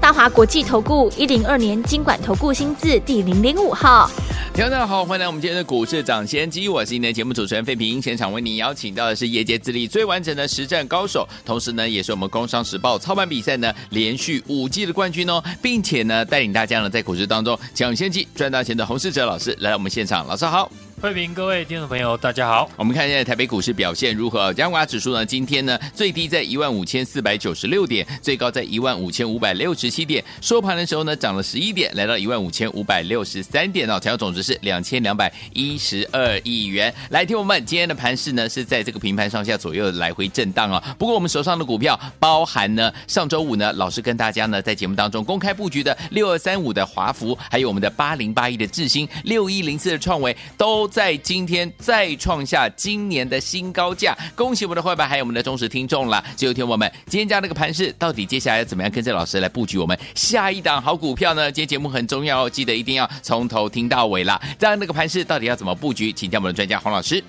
大华国际投顾一零二年金管投顾新字第零零五号。大家好，欢迎来我们今天的股市涨先机，我是今天节目主持人费平。现场为您邀请到的是业界资历最完整的实战高手，同时呢，也是我们《工商时报》操盘比赛呢连续五季的冠军哦，并且呢，带领大家呢在股市当中抢先机赚大钱的洪世哲老师来到我们现场，老师好。欢迎各位听众朋友，大家好。我们看一下台北股市表现如何？加权指数呢？今天呢最低在一万五千四百九十六点，最高在一万五千五百六十七点。收盘的时候呢，涨了十一点，来到一万五千五百六十三点哦。成交总值是两千两百一十二亿元。来听我们今天的盘势呢，是在这个平盘上下左右来回震荡啊、不过我们手上的股票，包含呢上周五呢老师跟大家呢在节目当中公开布局的六二三五的华孚，还有我们的八零八一的智新，六一零四的创维都。在今天再创下今年的新高价，恭喜我们的会员还有我们的忠实听众了。最后听我们今天这样的一个盘势，到底接下来要怎么样跟着老师来布局我们下一档好股票呢？今天节目很重要哦，记得一定要从头听到尾啦。这样那个盘势到底要怎么布局？请教我们的专家黄老师。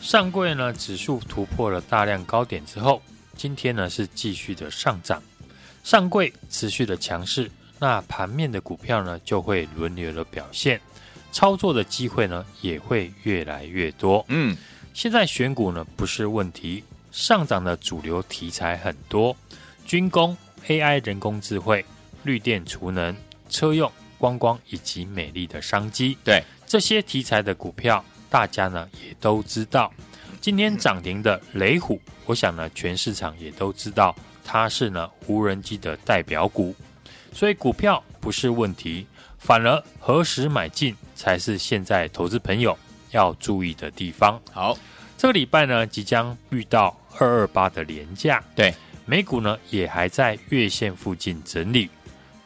上柜呢，指数突破了大量高点之后，今天呢是继续的上涨，上柜持续的强势，那盘面的股票呢就会轮流的表现。操作的机会呢也会越来越多。嗯，现在选股呢不是问题，上涨的主流题材很多，军工、AI、人工智慧、绿电、储能、车用、观光以及美丽的商机。对这些题材的股票，大家呢也都知道。今天涨停的雷虎，我想呢全市场也都知道，它是呢无人机的代表股，所以股票不是问题。反而何时买进才是现在投资朋友要注意的地方。好，这个礼拜呢即将遇到二二八的连假，对，美股呢也还在月线附近整理，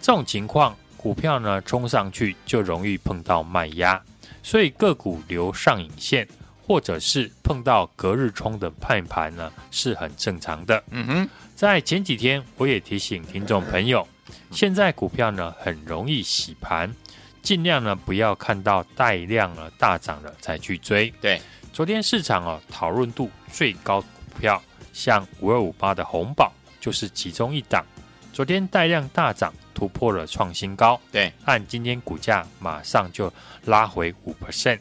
这种情况股票呢冲上去就容易碰到卖压，所以个股留上影线或者是碰到隔日冲的判盘呢是很正常的。嗯哼，在前几天我也提醒听众朋友。现在股票呢很容易洗盘，尽量呢不要看到带量了大涨了才去追。对，昨天市场哦讨论度最高股票，像五二五八的红宝就是其中一档。昨天带量大涨，突破了创新高。对，按今天股价马上就拉回五 percent。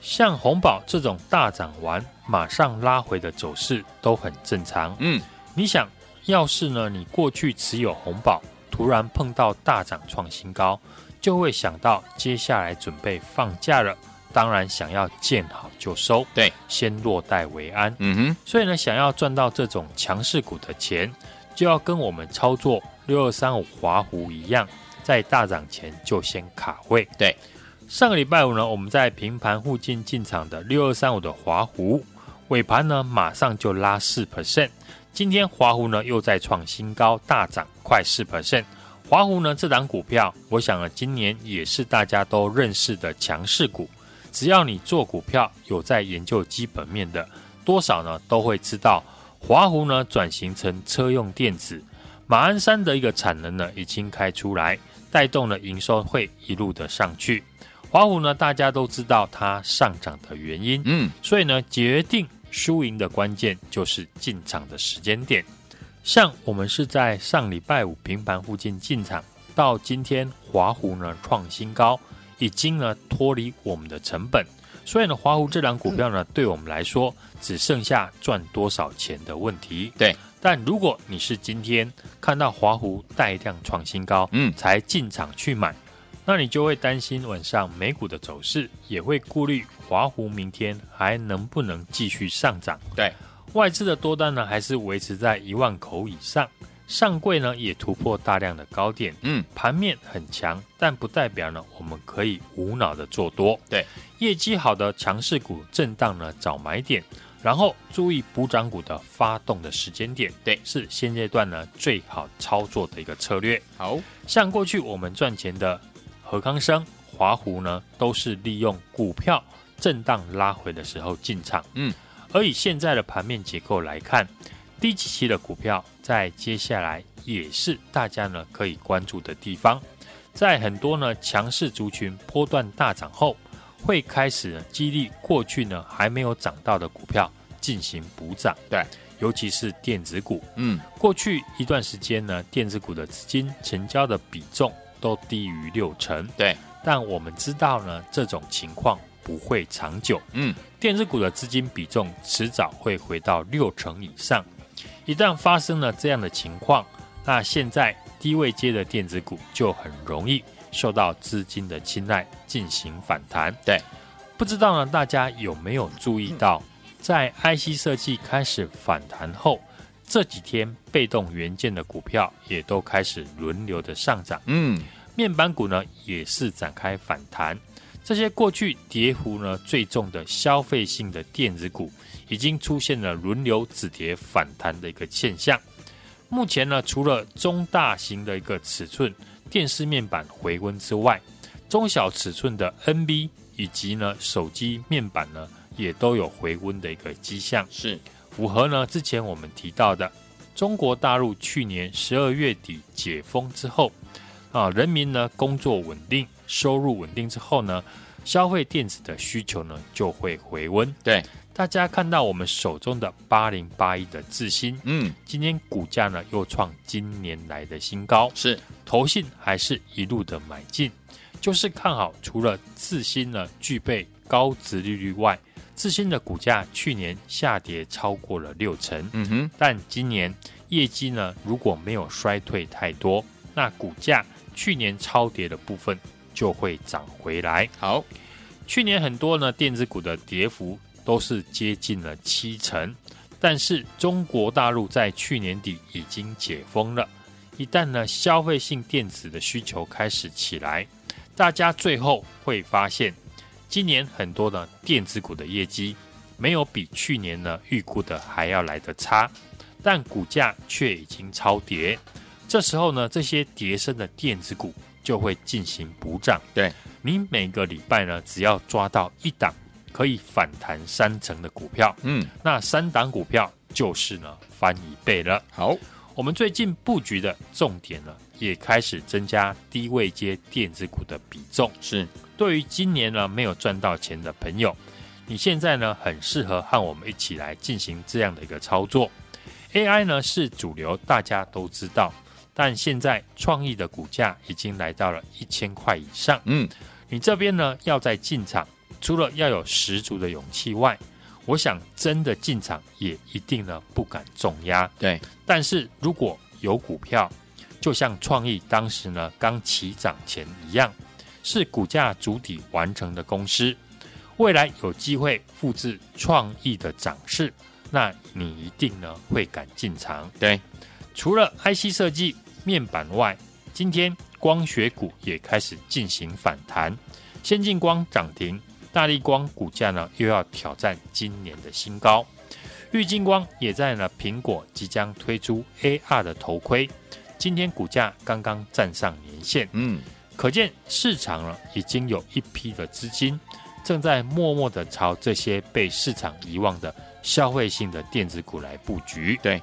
像红宝这种大涨完马上拉回的走势都很正常。嗯，你想要是呢你过去持有红宝。突然碰到大涨创新高，就会想到接下来准备放假了，当然想要见好就收，对，先落袋为安。嗯哼，所以呢，想要赚到这种强势股的钱，就要跟我们操作六二三五华湖一样，在大涨前就先卡位。对，上个礼拜五呢，我们在平盘附近进场的六二三五的华湖，尾盘呢马上就拉四 percent。今天华湖呢又再创新高，大涨快四 percent。华湖呢这档股票，我想呢今年也是大家都认识的强势股。只要你做股票有在研究基本面的，多少呢都会知道，华湖呢转型成车用电子，马鞍山的一个产能呢已经开出来，带动了营收会一路的上去。华湖呢大家都知道它上涨的原因，嗯，所以呢决定。输赢的关键就是进场的时间点，像我们是在上礼拜五平盘附近进场，到今天华湖呢创新高，已经呢脱离我们的成本，所以呢华湖这档股票呢对我们来说只剩下赚多少钱的问题。对，但如果你是今天看到华湖带量创新高，嗯，才进场去买。那你就会担心晚上美股的走势，也会顾虑华湖明天还能不能继续上涨。对，外资的多单呢，还是维持在一万口以上，上柜呢也突破大量的高点。嗯，盘面很强，但不代表呢我们可以无脑的做多。对，业绩好的强势股震荡呢找买点，然后注意补涨股的发动的时间点。对，是现阶段呢最好操作的一个策略。好，像过去我们赚钱的。何康生、华湖呢，都是利用股票震荡拉回的时候进场。嗯，而以现在的盘面结构来看，低基期的股票在接下来也是大家呢可以关注的地方。在很多呢强势族群波段大涨后，会开始激励过去呢还没有涨到的股票进行补涨。对，尤其是电子股。嗯，过去一段时间呢，电子股的资金成交的比重都低于六成。对，但我们知道呢，这种情况不会长久。嗯，电子股的资金比重迟早会回到六成以上。一旦发生了这样的情况，那现在。低位接的电子股就很容易受到资金的青睐，进行反弹。对，不知道呢，大家有没有注意到，在 IC 设计开始反弹后，这几天被动元件的股票也都开始轮流的上涨。嗯，面板股呢也是展开反弹。这些过去跌幅呢最重的消费性的电子股，已经出现了轮流止跌反弹的一个现象。目前呢，除了中大型的一个尺寸电视面板回温之外，中小尺寸的 NB 以及呢手机面板呢，也都有回温的一个迹象，是符合呢之前我们提到的，中国大陆去年十二月底解封之后，啊，人民呢工作稳定，收入稳定之后呢，消费电子的需求呢就会回温，对。大家看到我们手中的八零八一的智新，嗯，今天股价呢又创今年来的新高，是，投信还是一路的买进，就是看好。除了智新呢具备高值利率外，智新的股价去年下跌超过了六成，嗯哼，但今年业绩呢如果没有衰退太多，那股价去年超跌的部分就会涨回来。好，去年很多呢电子股的跌幅。都是接近了七成，但是中国大陆在去年底已经解封了。一旦呢消费性电子的需求开始起来，大家最后会发现，今年很多呢电子股的业绩没有比去年呢预估的还要来得差，但股价却已经超跌。这时候呢，这些叠升的电子股就会进行补涨。对，你每个礼拜呢，只要抓到一档。可以反弹三成的股票，嗯，那三档股票就是呢翻一倍了。好，我们最近布局的重点呢，也开始增加低位接电子股的比重。是，对于今年呢没有赚到钱的朋友，你现在呢很适合和我们一起来进行这样的一个操作。AI 呢是主流，大家都知道，但现在创意的股价已经来到了一千块以上。嗯，你这边呢要在进场。除了要有十足的勇气外，我想真的进场也一定呢不敢重压。对，但是如果有股票，就像创意当时呢刚起涨前一样，是股价主体完成的公司，未来有机会复制创意的涨势，那你一定呢会敢进场。对，除了 IC 设计面板外，今天光学股也开始进行反弹，先进光涨停。大力光股价呢又要挑战今年的新高，玉晶光也在呢苹果即将推出 AR 的头盔，今天股价刚刚站上年线，嗯，可见市场呢已经有一批的资金正在默默的朝这些被市场遗忘的消费性的电子股来布局。对，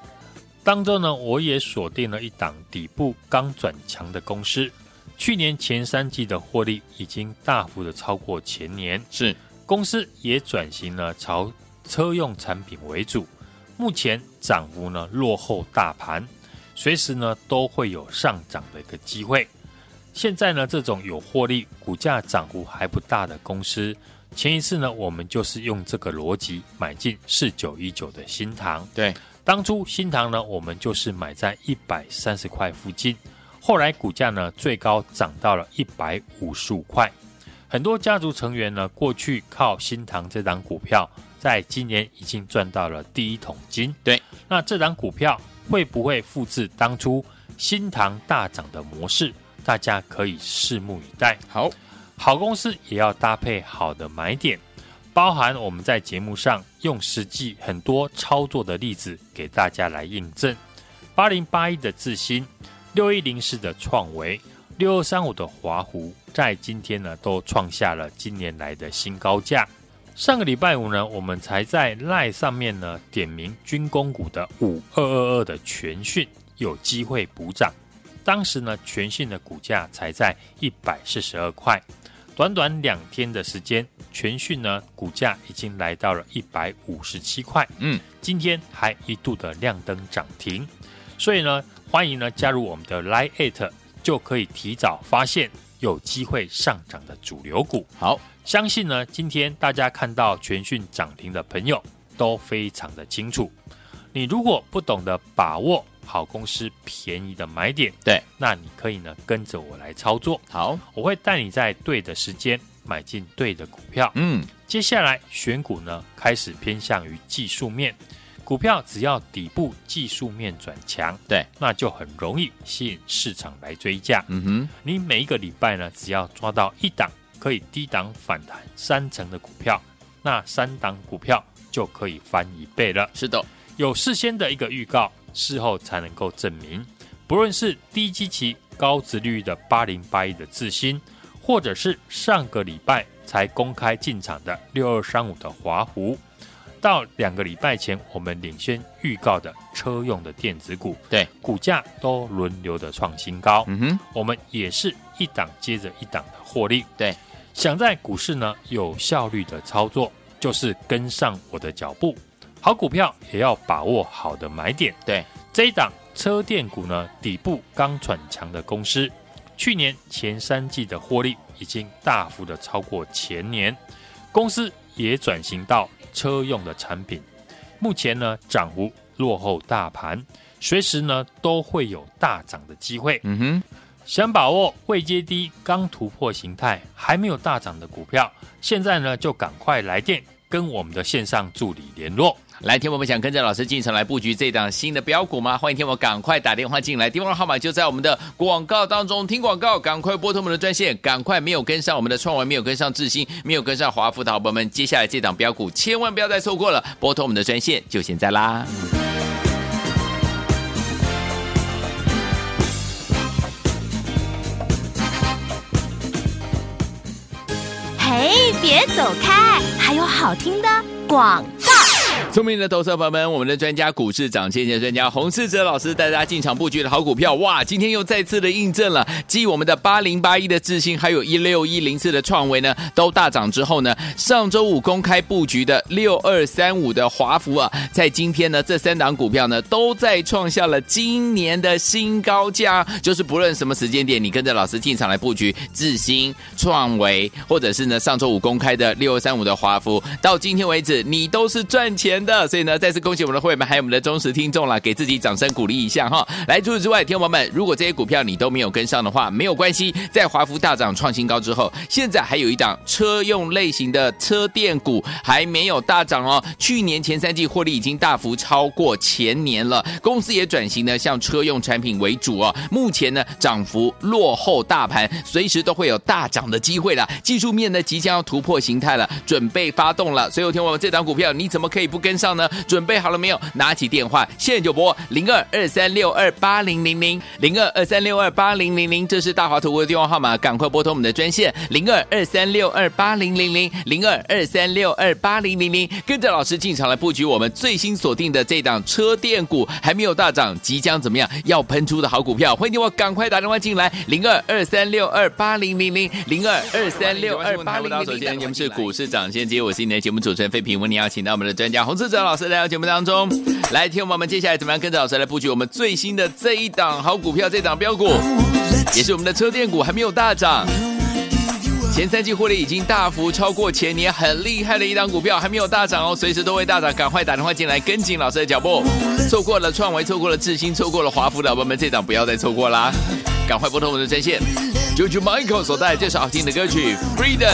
当中呢我也锁定了一档底部刚转强的公司。去年前三季的获利已经大幅的超过前年，是。公司也转型了朝车用产品为主，目前涨幅呢落后大盘，随时呢都会有上涨的一个机会。现在呢这种有获利、股价涨幅还不大的公司，前一次呢我们就是用这个逻辑买进四九一九的新塘，对，当初新塘呢我们就是买在一百三十块附近。后来股价呢最高涨到了一百五十五块，很多家族成员呢过去靠新塘这档股票，在今年已经赚到了第一桶金。对，那这档股票会不会复制当初新塘大涨的模式？大家可以拭目以待。好，好公司也要搭配好的买点，包含我们在节目上用实际很多操作的例子给大家来印证。八零八一的智新。六一零四的创维，六二三五的华湖，在今天呢都创下了今年来的新高价。上个礼拜五呢，我们才在赖上面呢点名军工股的五二二二的全讯有机会补涨。当时呢，全讯的股价才在一百四十二块，短短两天的时间，全讯呢股价已经来到了一百五十七块。嗯，今天还一度的亮灯涨停，所以呢，欢迎呢加入我们的 Line@ 就可以提早发现有机会上涨的主流股。好，相信呢今天大家看到全讯涨停的朋友都非常的清楚。你如果不懂得把握。好公司便宜的买点，对，那你可以呢跟着我来操作。好，我会带你在对的时间买进对的股票。嗯，接下来选股呢开始偏向于技术面，股票只要底部技术面转强，对，那就很容易吸引市场来追价。嗯哼，你每一个礼拜呢，只要抓到一档可以低档反弹三成的股票，那三档股票就可以翻一倍了。是的，有事先的一个预告。事后才能够证明，不论是低基期高值率的八零八一的智新，或者是上个礼拜才公开进场的六二三五的华湖，到两个礼拜前我们领先预告的车用的电子股，对，股价都轮流的创新高。嗯哼，我们也是一档接着一档的获利。对，想在股市呢有效率的操作，就是跟上我的脚步。好股票也要把握好的买点。对，这一档车电股呢，底部刚转强的公司，去年前三季的获利已经大幅的超过前年，公司也转型到车用的产品，目前呢涨幅落后大盘，随时呢都会有大涨的机会。嗯哼，想把握未接低、刚突破形态还没有大涨的股票，现在呢就赶快来电跟我们的线上助理联络。来，听我们想跟着老师进场来布局这档新的标股吗？欢迎听我赶快打电话进来，电话号码就在我们的广告当中。听广告，赶快拨通我们的专线，赶快没有跟上我们的创维，没有跟上智新，没有跟上华富的好朋友们，接下来这档标股千万不要再错过了，拨通我们的专线就现在啦。嘿，别走开，还有好听的广。聪明的投资者朋友们，我们的专家股市涨跌线专家洪世哲老师带大家进场布局的好股票，哇！今天又再次的印证了，继我们的八零八一的智新，还有一六一零四的创维呢，都大涨之后呢，上周五公开布局的六二三五的华孚啊，在今天呢，这三档股票呢，都在创下了今年的新高价。就是不论什么时间点，你跟着老师进场来布局智新、创维，或者是呢上周五公开的六二三五的华孚，到今天为止，你都是赚钱的，所以呢，再次恭喜我们的会员们，还有我们的忠实听众啦，给自己掌声鼓励一下哈。来，除此之外，听众朋友们，如果这些股票你都没有跟上的话，没有关系，在华孚大涨创新高之后，现在还有一档车用类型的车电股还没有大涨哦。去年前三季获利已经大幅超过前年了，公司也转型呢，向车用产品为主哦。目前呢，涨幅落后大盘，随时都会有大涨的机会了。技术面呢，即将要突破形态了，准备发动了。所以，我听我们这档股票，你怎么可以不跟？跟上呢？准备好了没有？拿起电话，现在就拨零二二三六二八零零零零二二三六二八零零零，这是大华图的电话号码，赶快拨通我们的专线零二二三六二八零零零零二二三六二八零零零，跟着老师进场来布局我们最新锁定的这档车电股，还没有大涨，即将怎么样要喷出的好股票，欢迎你我赶快打电话进来零二二三六二八零零零零二二三六二八零零零。首先，节目是股市涨先机，我是你的节目主持人费平，为你邀请到我们的专家洪。是哲老师来到节目当中，来听我们接下来怎么样跟着老师来布局我们最新的这一档好股票，这档标股也是我们的车电股，还没有大涨，前三季获利已经大幅超过前年，很厉害的一档股票，还没有大涨哦，随时都会大涨，赶快打电话进来跟紧老师的脚步，错过了创维，错过了智新，错过了华孚的宝宝们，这档不要再错过啦，赶快拨通我们的专线，JoJo Michael 所带来这首好听的歌曲《Freedom》。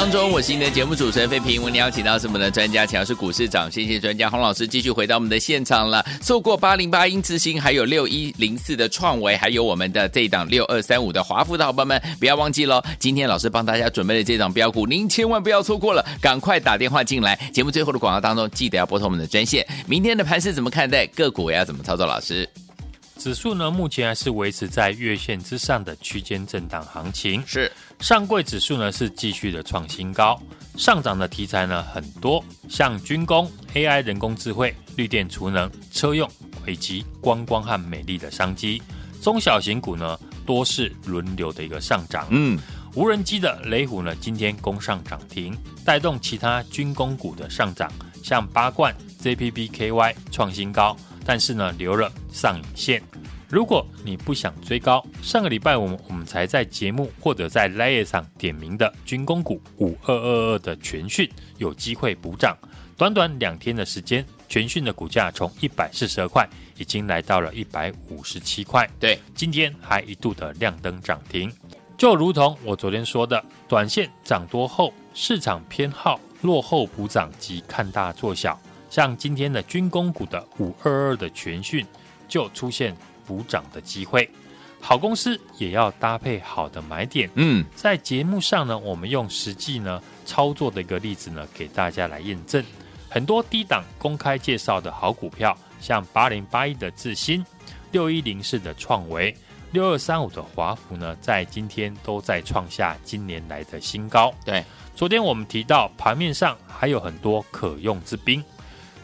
当中，我是您的节目主持人费平。为您邀请到是我们的专家，强势股市涨先机专家洪老师，继续回到我们的现场了。错过八零八英智星，还有六一零四的创维，还有我们的这一档六二三五的华孚的伙伴们，不要忘记喽！今天老师帮大家准备的这档标股，您千万不要错过了，赶快打电话进来。节目最后的广告当中，记得要拨通我们的专线。明天的盘是怎么看待？个股要怎么操作？老师？指数呢，目前还是维持在月线之上的区间震荡行情。是，上柜指数呢是继续的创新高，上涨的题材呢很多，像军工、AI、人工智慧、绿电储能、车用以及观光和美丽的商机。中小型股呢多是轮流的一个上涨。嗯，无人机的雷虎呢今天攻上涨停，带动其他军工股的上涨，像八冠、JPPKY 创新高。但是呢，留了上影线。如果你不想追高，上个礼拜我们我们才在节目或者在 Line 上点名的军工股五二二二的全讯有机会补涨。短短两天的时间，全讯的股价从一百四十二块已经来到了一百五十七块。对，今天还一度的亮灯涨停。就如同我昨天说的，短线涨多后，市场偏好落后补涨及看大做小。像今天的军工股的五二二的全讯就出现补涨的机会，好公司也要搭配好的买点。嗯，在节目上呢，我们用实际呢操作的一个例子呢，给大家来验证。很多低档公开介绍的好股票，像八零八一的智新、六一零四的创维、六二三五的华孚呢，在今天都在创下今年来的新高。对，昨天我们提到盘面上还有很多可用之兵。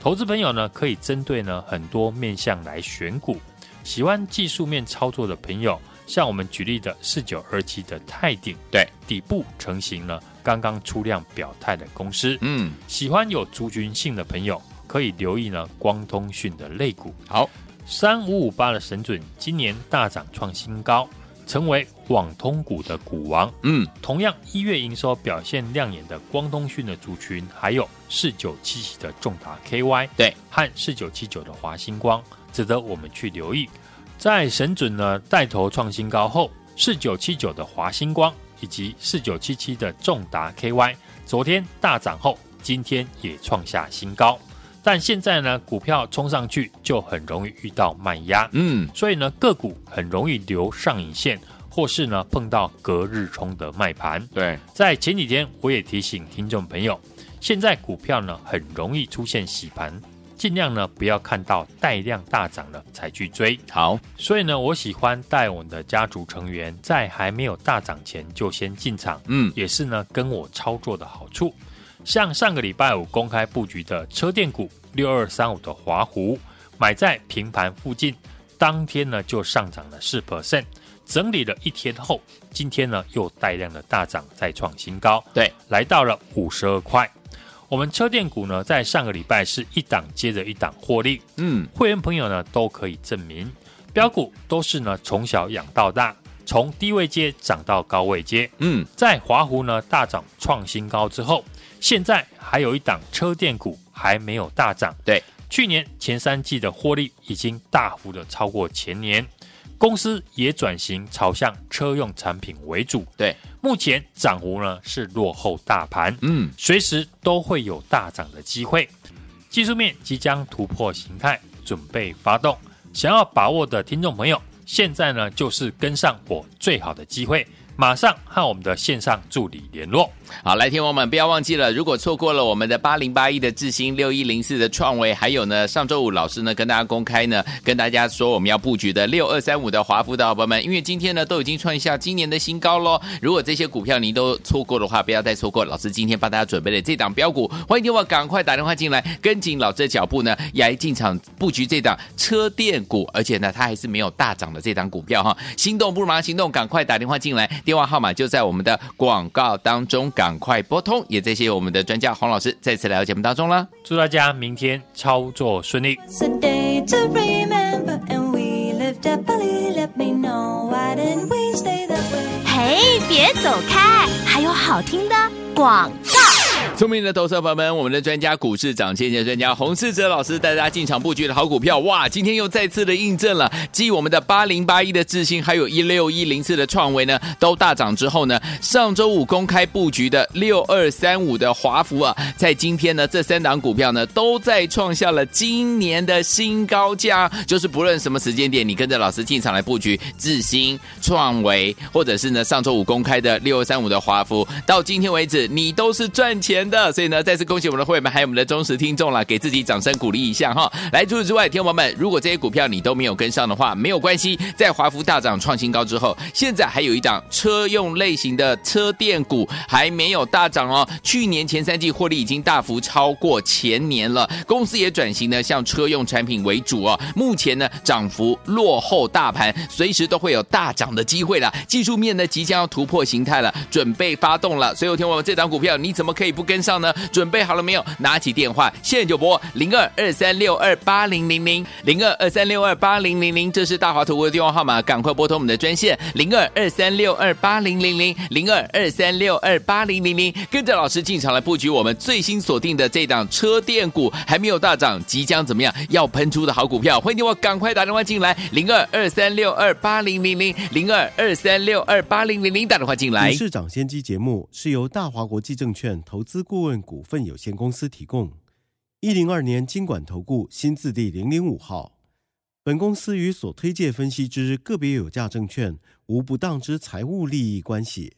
投资朋友呢，可以针对呢很多面向来选股。喜欢技术面操作的朋友，像我们举例的四九二七的泰鼎，对，底部成型了，刚刚出量表态的公司。嗯，喜欢有族群性的朋友，可以留意呢光通讯的类股。好，三五五八的神准今年大涨创新高。成为网通股的股王，嗯，同样一月营收表现亮眼的光通讯的族群，还有四九七七的重达 KY，对，和四九七九的华星光，值得我们去留意。在神准呢带头创新高后，四九七九的华星光以及四九七七的重达 KY，昨天大涨后，今天也创下新高。但现在呢，股票冲上去就很容易遇到卖压，嗯，所以呢，个股很容易留上影线，或是呢碰到隔日冲的卖盘。对，在前几天我也提醒听众朋友，现在股票呢很容易出现洗盘，尽量呢不要看到带量大涨了才去追。好，所以呢，我喜欢带我们的家族成员在还没有大涨前就先进场，嗯，也是呢跟我操作的好处。像上个礼拜五公开布局的车电股六二三五的华湖，买在平盘附近，当天呢就上涨了四 percent，整理了一天后，今天呢又带量的大涨，再创新高，对，来到了五十二块。我们车电股呢，在上个礼拜是一档接着一档获利，嗯，会员朋友呢都可以证明，标股都是呢从小养到大，从低位阶涨到高位阶，嗯，在华湖呢大涨创新高之后。现在还有一档车电股还没有大涨，对，去年前三季的获利已经大幅的超过前年，公司也转型朝向车用产品为主，对，目前涨幅呢是落后大盘，嗯，随时都会有大涨的机会，技术面即将突破形态，准备发动，想要把握的听众朋友，现在呢就是跟上我最好的机会。马上和我们的线上助理联络。好，来，听我们不要忘记了，如果错过了我们的八零八一的智新、六一零四的创维，还有呢，上周五老师呢跟大家公开呢，跟大家说我们要布局的六二三五的华孚的好朋友们，因为今天呢都已经创下今年的新高喽。如果这些股票您都错过的话，不要再错过。老师今天帮大家准备了这档标股，欢迎听我赶快打电话进来，跟紧老师的脚步呢，来进场布局这档车电股，而且呢它还是没有大涨的这档股票哈。心动不如马上行动，赶快打电话进来。电话号码就在我们的广告当中，赶快拨通。也谢谢我们的专家黄老师再次来到节目当中了。祝大家明天操作顺利。嘿，别走开，还有好听的广告。聪明的投资者朋友们，我们的专家股市涨跌幅专家洪世哲老师带大家进场布局的好股票，哇！今天又再次的印证了，继我们的八零八一的智新，还有一六一零四的创维呢，都大涨之后呢，上周五公开布局的六二三五的华孚啊，在今天呢，这三档股票呢，都在创下了今年的新高价。就是不论什么时间点，你跟着老师进场来布局智新、创维，或者是呢上周五公开的六二三五的华孚，到今天为止，你都是赚钱的，所以呢，再次恭喜我们的会员们，还有我们的忠实听众了，给自己掌声鼓励一下哈。来，除此之外，天王们，如果这些股票你都没有跟上的话，没有关系，在华孚大涨创新高之后，现在还有一档车用类型的车电股还没有大涨哦。去年前三季获利已经大幅超过前年了，公司也转型呢，向车用产品为主哦。目前呢，涨幅落后大盘，随时都会有大涨的机会了。技术面呢，即将要突破形态了，准备发动了。所以，天王们这档股票，你怎么可以不跟？跟上呢？准备好了没有？拿起电话，现在就拨零二二三六二八零零零零二二三六二八零零零，这是大华投顾的电话号码，赶快拨通我们的专线零二二三六二八零零零零二二三六二八零零零，跟着老师进场来布局我们最新锁定的这档车电股，还没有大涨，即将怎么样要喷出的好股票，欢迎我赶快打电话进来零二二三六二八零零零零二二三六二八零零零，打电话进来。市长先机节目是由大华国际证券投资。顾问股份有限公司提供，一零二年经管投顾新字第零零五号。本公司与所推介分析之个别有价证券无不当之财务利益关系。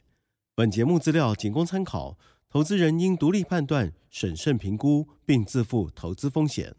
本节目资料仅供参考，投资人应独立判断、审慎评估，并自负投资风险。